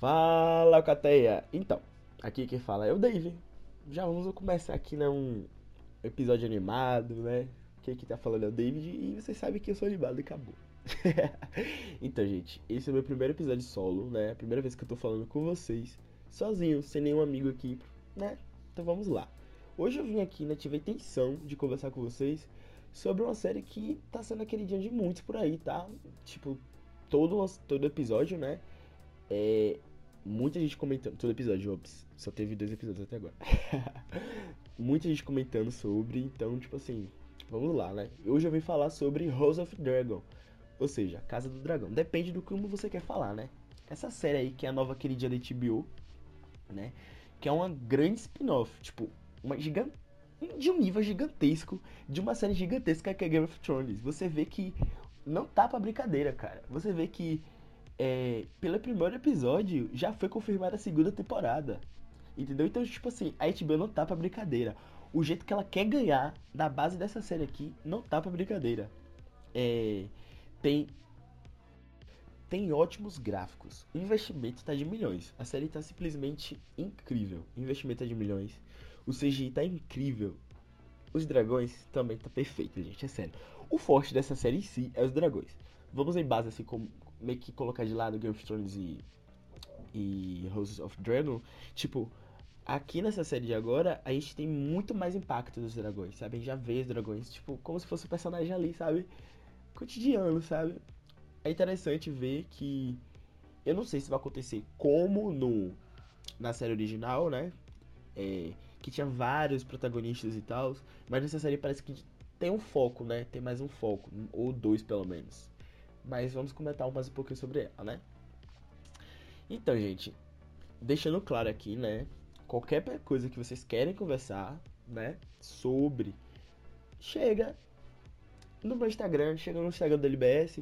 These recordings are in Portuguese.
Fala, Cateia! Então, aqui quem fala é o Dave. Já vamos começar aqui, né, um episódio animado, né? Quem aqui tá falando é o David e vocês sabem que eu sou animado e acabou. então, gente, esse é o meu primeiro episódio solo, né? Primeira vez que eu tô falando com vocês, sozinho, sem nenhum amigo aqui, né? Então vamos lá. Hoje eu vim aqui, né? Tive a intenção de conversar com vocês sobre uma série que tá sendo aquele dia de muitos por aí, tá? Tipo, todo, todo episódio, né? É, muita gente comentando. Todo episódio, ops, só teve dois episódios até agora. muita gente comentando sobre, então, tipo assim, vamos lá, né? Hoje eu vim falar sobre Rose of Dragon, ou seja, Casa do Dragão. Depende do como você quer falar, né? Essa série aí, que é a nova queridinha da HBO, né? Que é uma grande spin-off, tipo, uma gigante de um nível gigantesco, de uma série gigantesca que é Game of Thrones. Você vê que não tá pra brincadeira, cara. Você vê que é, pelo primeiro episódio, já foi confirmada a segunda temporada. Entendeu? Então, tipo assim, a HBO não tá pra brincadeira. O jeito que ela quer ganhar da base dessa série aqui não tá pra brincadeira. É, tem tem ótimos gráficos. O investimento tá de milhões. A série tá simplesmente incrível. O investimento é de milhões. O CGI tá incrível. Os dragões também tá perfeito, gente. É sério. O forte dessa série em si é os dragões. Vamos em base assim como meio que colocar de lado Game of Thrones e, e Roses of Dragon, tipo, aqui nessa série de agora, a gente tem muito mais impacto dos dragões, sabe? A gente já vê os dragões, tipo, como se fosse um personagem ali, sabe? Cotidiano, sabe? É interessante ver que. Eu não sei se vai acontecer como no na série original, né? É, que tinha vários protagonistas e tal, mas nessa série parece que tem um foco, né? Tem mais um foco, ou dois pelo menos. Mas vamos comentar mais um pouquinho sobre ela, né? Então, gente, deixando claro aqui, né? Qualquer coisa que vocês querem conversar, né? Sobre, chega no meu Instagram, chega no Instagram do LBS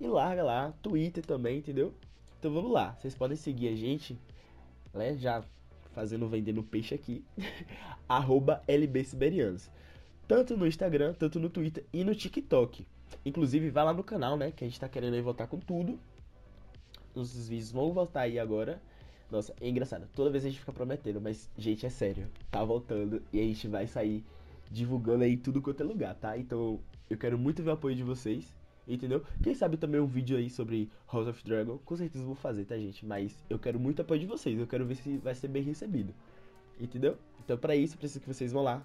e larga lá, Twitter também, entendeu? Então vamos lá, vocês podem seguir a gente, né? Já fazendo vendendo peixe aqui, arroba LBSiberianos. Tanto no Instagram, tanto no Twitter e no TikTok. Inclusive, vai lá no canal, né? Que a gente tá querendo aí voltar com tudo. Os vídeos vão voltar aí agora. Nossa, é engraçado. Toda vez a gente fica prometendo, mas, gente, é sério. Tá voltando e a gente vai sair divulgando aí tudo quanto é lugar, tá? Então, eu quero muito ver o apoio de vocês. Entendeu? Quem sabe também um vídeo aí sobre House of Dragon. Com certeza vou fazer, tá, gente? Mas eu quero muito apoio de vocês. Eu quero ver se vai ser bem recebido. Entendeu? Então, para isso, eu preciso que vocês vão lá.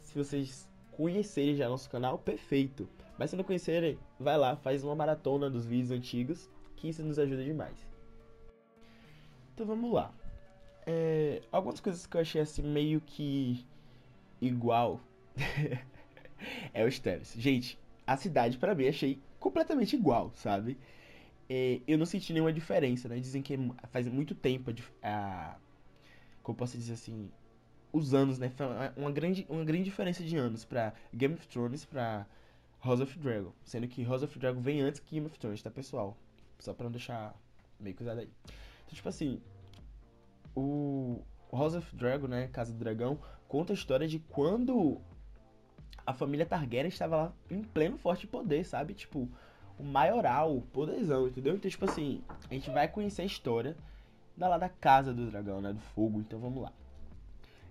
Se vocês conhecerem já nosso canal, perfeito. Mas se não conhecerem, vai lá, faz uma maratona dos vídeos antigos, que isso nos ajuda demais. Então vamos lá. É, algumas coisas que eu achei assim meio que igual é o Steros. Gente, a cidade para mim achei completamente igual, sabe? É, eu não senti nenhuma diferença, né? Dizem que faz muito tempo a, como posso dizer assim, os anos, né? Uma grande, uma grande diferença de anos para Game of Thrones, para House of Dragon. Sendo que House of Dragon vem antes que Game of Thrones, tá, pessoal? Só pra não deixar meio coisado aí. Então, tipo assim, o House of Dragon, né, Casa do Dragão, conta a história de quando a família Targaryen estava lá em pleno forte poder, sabe? Tipo, o maioral, o poderzão, entendeu? Então, tipo assim, a gente vai conhecer a história da lá da Casa do Dragão, né, do Fogo. Então, vamos lá.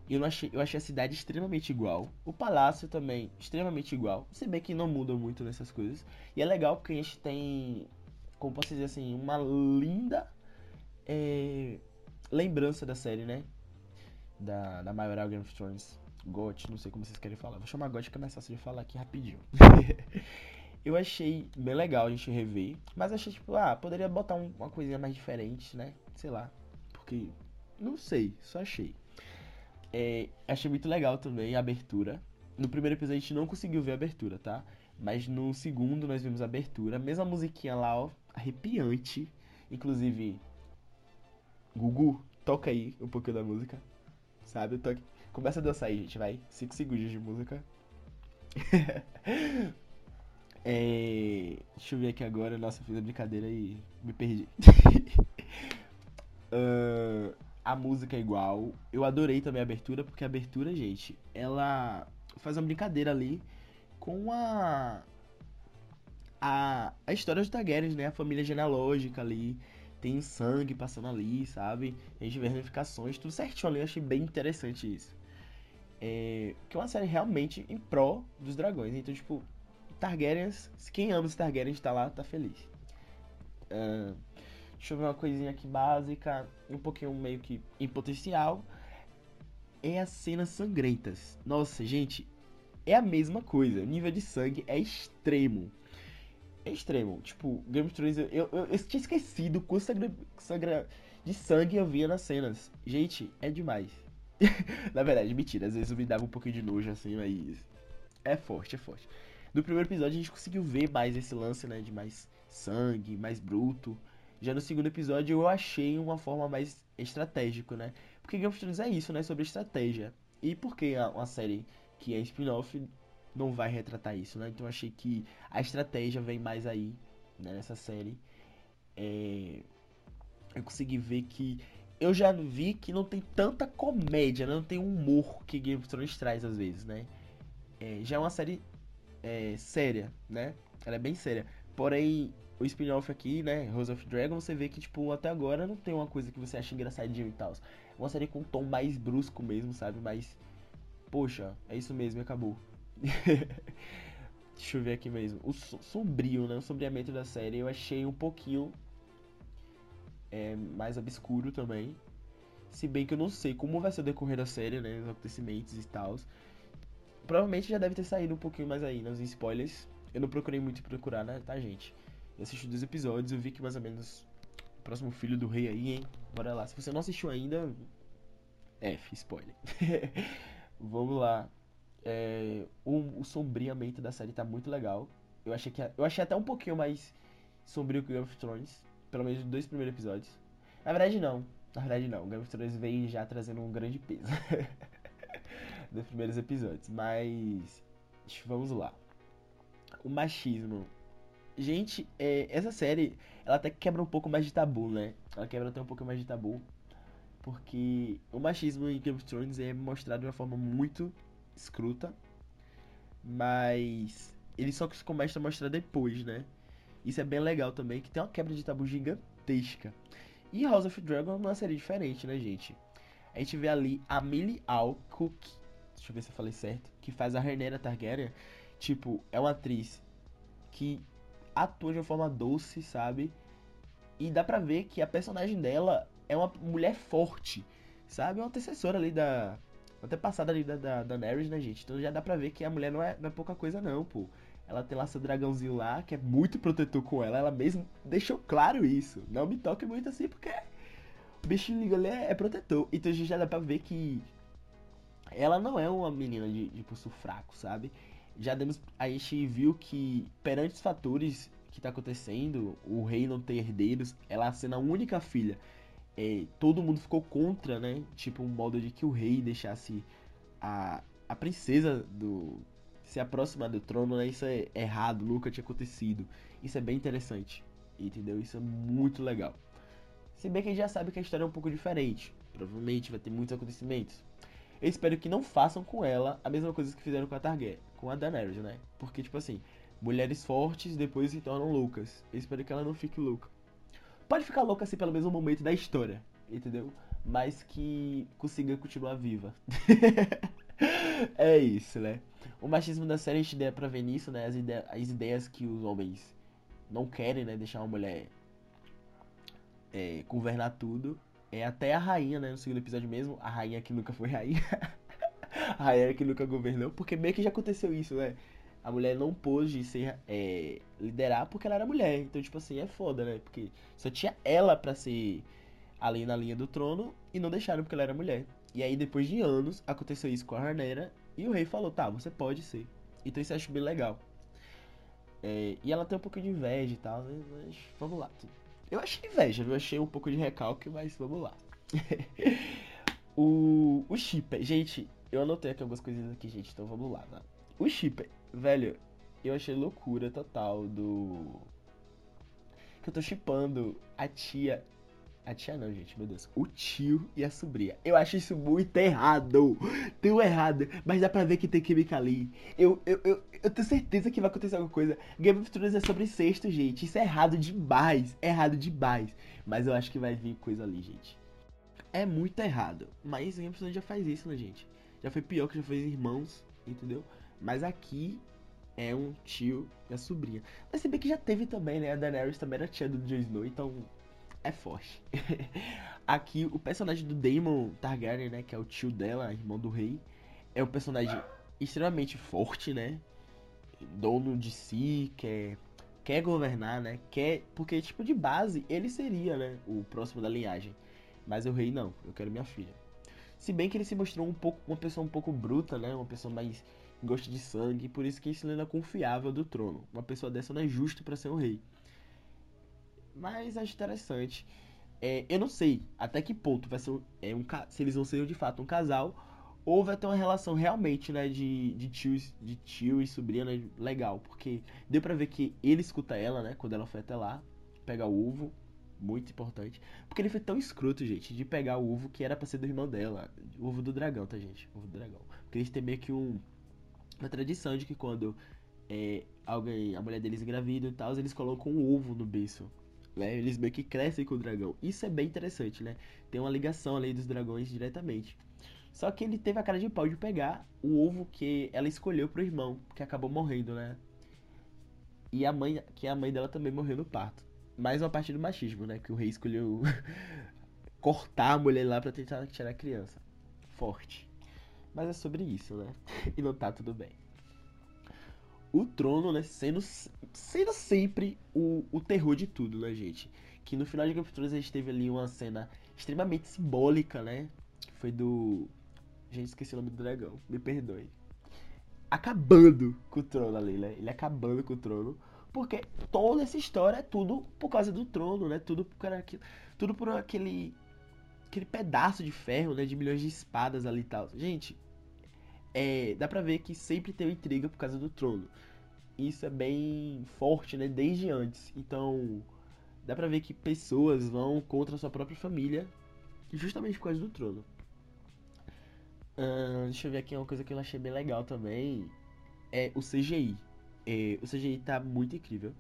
Eu, achei, eu achei a cidade extremamente igual. O palácio também extremamente igual. Se bem que não muda muito nessas coisas. E é legal porque a gente tem, como posso dizer assim, uma linda é, lembrança da série, né? Da, da maioral Game of Thrones. GOT, não sei como vocês querem falar. Vou chamar GOT que é mais fácil de falar aqui rapidinho. eu achei bem legal a gente rever. Mas achei tipo, ah, poderia botar um, uma coisinha mais diferente, né? Sei lá. Porque, não sei, só achei. É, achei muito legal também a abertura. No primeiro episódio a gente não conseguiu ver a abertura, tá? Mas no segundo nós vimos a abertura. Mesma musiquinha lá, ó, arrepiante. Inclusive, Gugu, toca aí um pouquinho da música. Sabe? Toque. Começa a dançar aí, gente, vai. 5 segundos de música. é... Deixa eu ver aqui agora. Nossa, fiz a brincadeira e me perdi. uh a música é igual. Eu adorei também a abertura, porque a abertura, gente, ela faz uma brincadeira ali com a a, a história dos Targaryens, né? A família genealógica ali. Tem sangue passando ali, sabe? Vê ramificações, tudo certinho ali. Eu achei bem interessante isso. É, que é uma série realmente em pró dos dragões. Então, tipo, Targaryens, quem ama os Targaryens tá lá, tá feliz. Uh, deixa eu ver uma coisinha aqui básica, um pouquinho meio que em potencial. É as cenas sangrentas. Nossa, gente, é a mesma coisa. O nível de sangue é extremo. É extremo. Tipo, Game of Thrones, eu, eu, eu tinha esquecido quanto sangue, sangue de sangue eu via nas cenas. Gente, é demais. Na verdade, mentira, às vezes eu me dava um pouquinho de nojo assim, mas. É forte, é forte. No primeiro episódio a gente conseguiu ver mais esse lance, né? De mais sangue, mais bruto. Já no segundo episódio eu achei uma forma mais estratégica, né? Porque Game of Thrones é isso, né? Sobre estratégia. E por que uma série que é spin-off não vai retratar isso, né? Então eu achei que a estratégia vem mais aí, né? Nessa série. É... Eu consegui ver que eu já vi que não tem tanta comédia, né? não tem humor que Game of Thrones traz às vezes, né? É, já é uma série é, séria, né? Ela é bem séria. Porém, o spin-off aqui, né, Rose of Dragon, você vê que, tipo, até agora não tem uma coisa que você acha engraçadinho e tal. Uma série com um tom mais brusco mesmo, sabe? Mais. Poxa, é isso mesmo, acabou. Deixa eu ver aqui mesmo. O sombrio, né? O sombreamento da série eu achei um pouquinho é, mais obscuro também. Se bem que eu não sei como vai ser o decorrer da série, né? Os acontecimentos e tal. Provavelmente já deve ter saído um pouquinho mais aí nos spoilers. Eu não procurei muito procurar, né, tá, gente? Eu assisti dois episódios, eu vi que mais ou menos o próximo filho do rei aí, hein? Bora lá. Se você não assistiu ainda, F, spoiler. Vamos lá. É, o, o sombriamento da série tá muito legal. Eu achei que eu achei até um pouquinho mais sombrio que Game of Thrones, pelo menos nos dois primeiros episódios. Na verdade não, na verdade não. Game of Thrones veio já trazendo um grande peso. dos primeiros episódios. Mas vamos lá. O machismo. Gente, é, essa série, ela até quebra um pouco mais de tabu, né? Ela quebra até um pouco mais de tabu. Porque o machismo em Game of Thrones é mostrado de uma forma muito escruta. Mas ele só começa a mostrar depois, né? Isso é bem legal também, que tem uma quebra de tabu gigantesca. E House of Dragon é uma série diferente, né, gente? A gente vê ali a Millie Alcock, deixa eu ver se eu falei certo, que faz a Rhaenyra Targaryen, tipo, é uma atriz que atua de uma forma doce, sabe? E dá pra ver que a personagem dela é uma mulher forte, sabe? É uma antecessora ali da. Até passada ali da, da, da Daenerys, né, gente? Então já dá pra ver que a mulher não é, não é pouca coisa, não, pô. Ela tem lá seu dragãozinho lá, que é muito protetor com ela. Ela mesmo deixou claro isso. Não me toque muito assim, porque o bichinho ali é, é protetor. Então já dá pra ver que ela não é uma menina de, de pulso fraco, sabe? Já demos, a gente viu que perante os fatores que tá acontecendo, o rei não ter herdeiros, ela sendo a única filha, é, todo mundo ficou contra, né? Tipo, um modo de que o rei deixasse a, a princesa do se aproximar do trono, né? Isso é errado, nunca tinha acontecido. Isso é bem interessante, entendeu? Isso é muito legal. Se bem que a gente já sabe que a história é um pouco diferente. Provavelmente vai ter muitos acontecimentos. Eu espero que não façam com ela a mesma coisa que fizeram com a Targaryen, com a Daenerys, né? Porque, tipo assim, mulheres fortes depois se tornam loucas. Eu espero que ela não fique louca. Pode ficar louca assim pelo mesmo momento da história, entendeu? Mas que consiga continuar viva. é isso, né? O machismo da série a gente dá pra ver nisso, né? As, ide as ideias que os homens não querem, né? Deixar uma mulher é, governar tudo. É até a rainha, né? No segundo episódio mesmo. A rainha que nunca foi rainha. a rainha que nunca governou. Porque meio que já aconteceu isso, né? A mulher não pôde ser, é, liderar porque ela era mulher. Então, tipo assim, é foda, né? Porque só tinha ela pra ser ali na linha do trono e não deixaram porque ela era mulher. E aí, depois de anos, aconteceu isso com a Rhaenyra e o rei falou, tá, você pode ser. Então isso eu acho bem legal. É, e ela tem um pouco de inveja e tal, né? mas vamos lá. Eu achei inveja, eu achei um pouco de recalque, mas vamos lá. o, o Shipper, gente, eu anotei aqui algumas coisinhas aqui, gente, então vamos lá. Né? O Shipper, velho, eu achei loucura total do. Que eu tô chipando a tia A tia não, gente, meu Deus. O tio e a sobrinha. Eu acho isso muito errado. Tão errado. Mas dá pra ver que tem química ali. Eu, eu, eu, eu tenho certeza que vai acontecer alguma coisa. Game of Thrones é sobre sexto, gente. Isso é errado demais. É errado demais. Mas eu acho que vai vir coisa ali, gente. É muito errado. Mas Game of Thrones já faz isso, né, gente? Já foi pior que já fez irmãos, entendeu? Mas aqui é um tio e a sobrinha. Mas se bem que já teve também, né? A Daenerys também era tia do Jon Snow, então é forte. Aqui, o personagem do Daemon Targaryen, né? Que é o tio dela, irmão do rei. É um personagem extremamente forte, né? Dono de si, quer, quer governar, né? Quer, porque, tipo, de base, ele seria, né? O próximo da linhagem. Mas o rei não, eu quero minha filha. Se bem que ele se mostrou um pouco, uma pessoa um pouco bruta, né? Uma pessoa mais gosta de sangue, por isso que ele é confiável do trono. Uma pessoa dessa não é justo para ser um rei. Mas acho interessante. É, eu não sei até que ponto vai ser um, é um, se eles vão ser de fato um casal ou vai ter uma relação realmente, né, de, de, tio, de tio e sobrinha né, legal. Porque deu pra ver que ele escuta ela, né, quando ela foi até lá, pegar o ovo, muito importante. Porque ele foi tão escroto, gente, de pegar o ovo que era pra ser do irmão dela. O ovo do dragão, tá, gente? Ovo do dragão. Porque eles têm meio que um, uma tradição de que quando é, alguém, a mulher deles engravida e tal, eles colocam um ovo no berço né? Eles meio que crescem com o dragão. Isso é bem interessante, né? Tem uma ligação ali dos dragões diretamente. Só que ele teve a cara de pau de pegar o ovo que ela escolheu pro irmão, que acabou morrendo, né? E a mãe, que a mãe dela também morreu no parto. Mais uma parte do machismo, né? Que o rei escolheu cortar a mulher lá pra tentar tirar a criança. Forte. Mas é sobre isso, né? e não tá tudo bem o trono, né, sendo, sendo sempre o, o terror de tudo, né, gente? Que no final de Game of Thrones a gente teve ali uma cena extremamente simbólica, né? Que foi do. Gente, esqueci o nome do dragão, me perdoe. Acabando com o trono ali, né? Ele acabando com o trono. Porque toda essa história é tudo por causa do trono, né? Tudo por, aquilo, tudo por aquele. aquele pedaço de ferro, né? De milhões de espadas ali e tal. Gente, é, dá pra ver que sempre tem intriga por causa do trono. Isso é bem forte, né? Desde antes. Então, dá pra ver que pessoas vão contra a sua própria família justamente por causa do trono. Uh, deixa eu ver aqui uma coisa que eu achei bem legal também. É o CGI. É, o CGI tá muito incrível.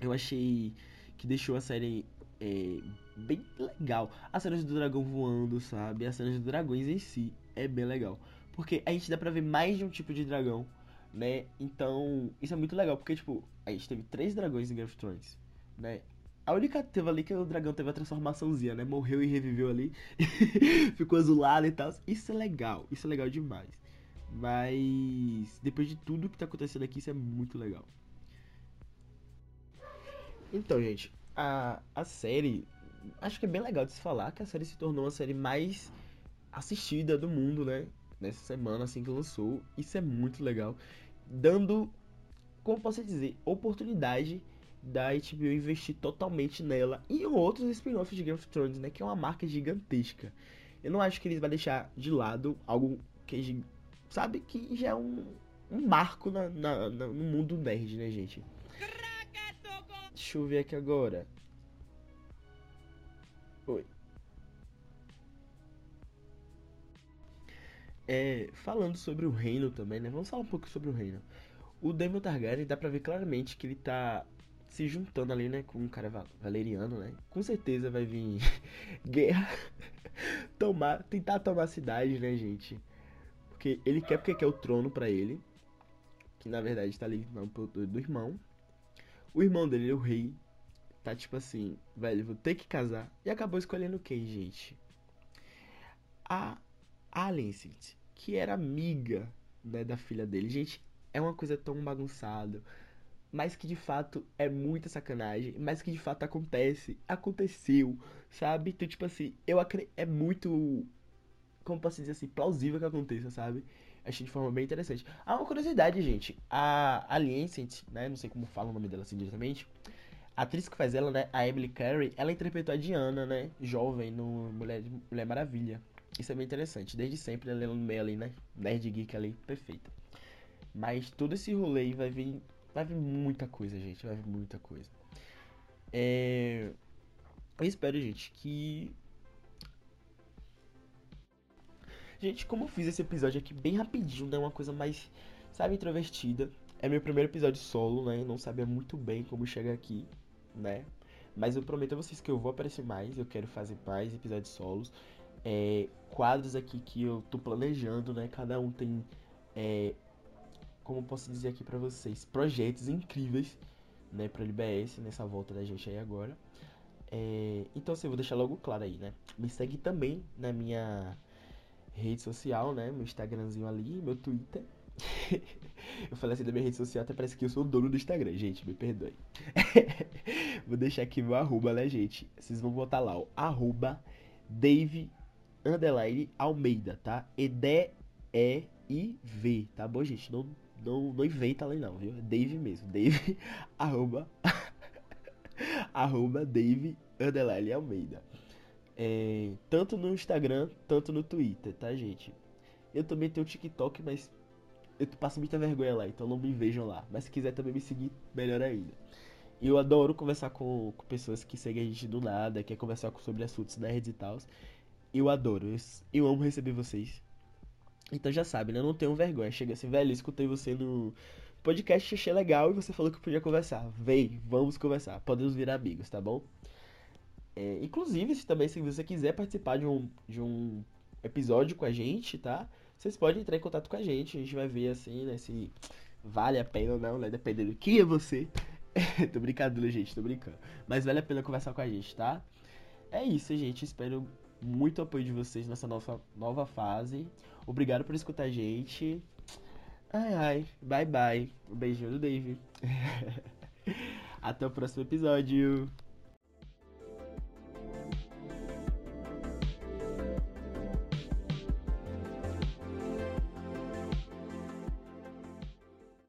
Eu achei que deixou a série é, bem legal. As cenas do dragão voando, sabe? As cenas dos dragões em si é bem legal. Porque a gente dá pra ver mais de um tipo de dragão, né? Então, isso é muito legal, porque, tipo, a gente teve três dragões em Game of Thrones, né? A única teve ali que o dragão teve a transformaçãozinha, né? Morreu e reviveu ali. Ficou azulado e tal. Isso é legal, isso é legal demais. Mas depois de tudo que tá acontecendo aqui, isso é muito legal. Então, gente, a, a série. Acho que é bem legal de se falar que a série se tornou uma série mais assistida do mundo, né? Nessa semana, assim que lançou. Isso é muito legal. Dando, como posso dizer, oportunidade da HBO investir totalmente nela e outros spin-offs de Game of Thrones, né? Que é uma marca gigantesca. Eu não acho que eles vão deixar de lado algo que, sabe, que já é um, um marco na, na, na, no mundo nerd, né, gente? Deixa eu ver aqui agora. Oi. É, falando sobre o reino também, né? Vamos falar um pouco sobre o reino. O Daemon Targaryen dá pra ver claramente que ele tá se juntando ali, né, com um cara valeriano, né? Com certeza vai vir guerra, tomar, tentar tomar a cidade, né, gente? Porque ele quer porque quer o trono para ele, que na verdade tá ali do, do irmão. O irmão dele, o rei, tá tipo assim, velho, vou ter que casar. E acabou escolhendo quem, gente? A Alicent que era amiga né, da filha dele. Gente, é uma coisa tão bagunçada, mas que de fato é muita sacanagem, mas que de fato acontece, aconteceu, sabe? Então, tipo assim, eu acredito, é muito, como posso dizer assim, plausível que aconteça, sabe? Achei de forma bem interessante. Ah, uma curiosidade, gente, a Alicent, né, não sei como fala o nome dela assim diretamente, a atriz que faz ela, né, a Emily Carey, ela interpretou a Diana, né, jovem no Mulher, Mulher Maravilha. Isso é bem interessante. Desde sempre ela é no meio ali, né? Nerd Geek ali, perfeita. Mas todo esse rolê vai vir. Vai vir muita coisa, gente. Vai vir muita coisa. É... Eu espero, gente, que. Gente, como eu fiz esse episódio aqui bem rapidinho, né? Uma coisa mais, sabe, introvertida. É meu primeiro episódio solo, né? Não sabia muito bem como chegar aqui, né? Mas eu prometo a vocês que eu vou aparecer mais. Eu quero fazer mais episódios solos. É, quadros aqui que eu tô planejando, né? Cada um tem, é, como posso dizer aqui pra vocês, projetos incríveis, né? Pra LBS nessa volta da gente aí agora. É, então, assim, eu vou deixar logo claro aí, né? Me segue também na minha rede social, né? Meu Instagramzinho ali, meu Twitter. eu falei assim da minha rede social, até parece que eu sou o dono do Instagram, gente, me perdoe. vou deixar aqui meu arroba, né, gente? Vocês vão botar lá, o arroba Dave underline Almeida, tá? E-D-E-I-V, tá bom, gente? Não, não, não inventa ali não, viu? É Dave mesmo, Dave, arroba arroba Dave Underline Almeida. É, tanto no Instagram, tanto no Twitter, tá, gente? Eu também tenho TikTok, mas eu passo muita vergonha lá, então não me vejam lá. Mas se quiser também me seguir, melhor ainda. Eu adoro conversar com, com, pessoas que seguem a gente do nada, quer conversar sobre assuntos nerds e tal. Eu adoro, eu, amo receber vocês. Então já sabe, né? Não tenho vergonha. Chega assim, velho, escutei você no podcast, achei legal e você falou que podia conversar. Vem, vamos conversar. Podemos virar amigos, tá bom? É, inclusive, se também se você quiser participar de um, de um episódio com a gente, tá? Vocês podem entrar em contato com a gente. A gente vai ver assim, né? Se vale a pena ou não, né? Dependendo de quem é você. tô brincando, gente, tô brincando. Mas vale a pena conversar com a gente, tá? É isso, gente. Espero muito apoio de vocês nessa nossa nova fase. Obrigado por escutar a gente. Ai, ai. Bye, bye. Um beijinho do Dave. Até o próximo episódio.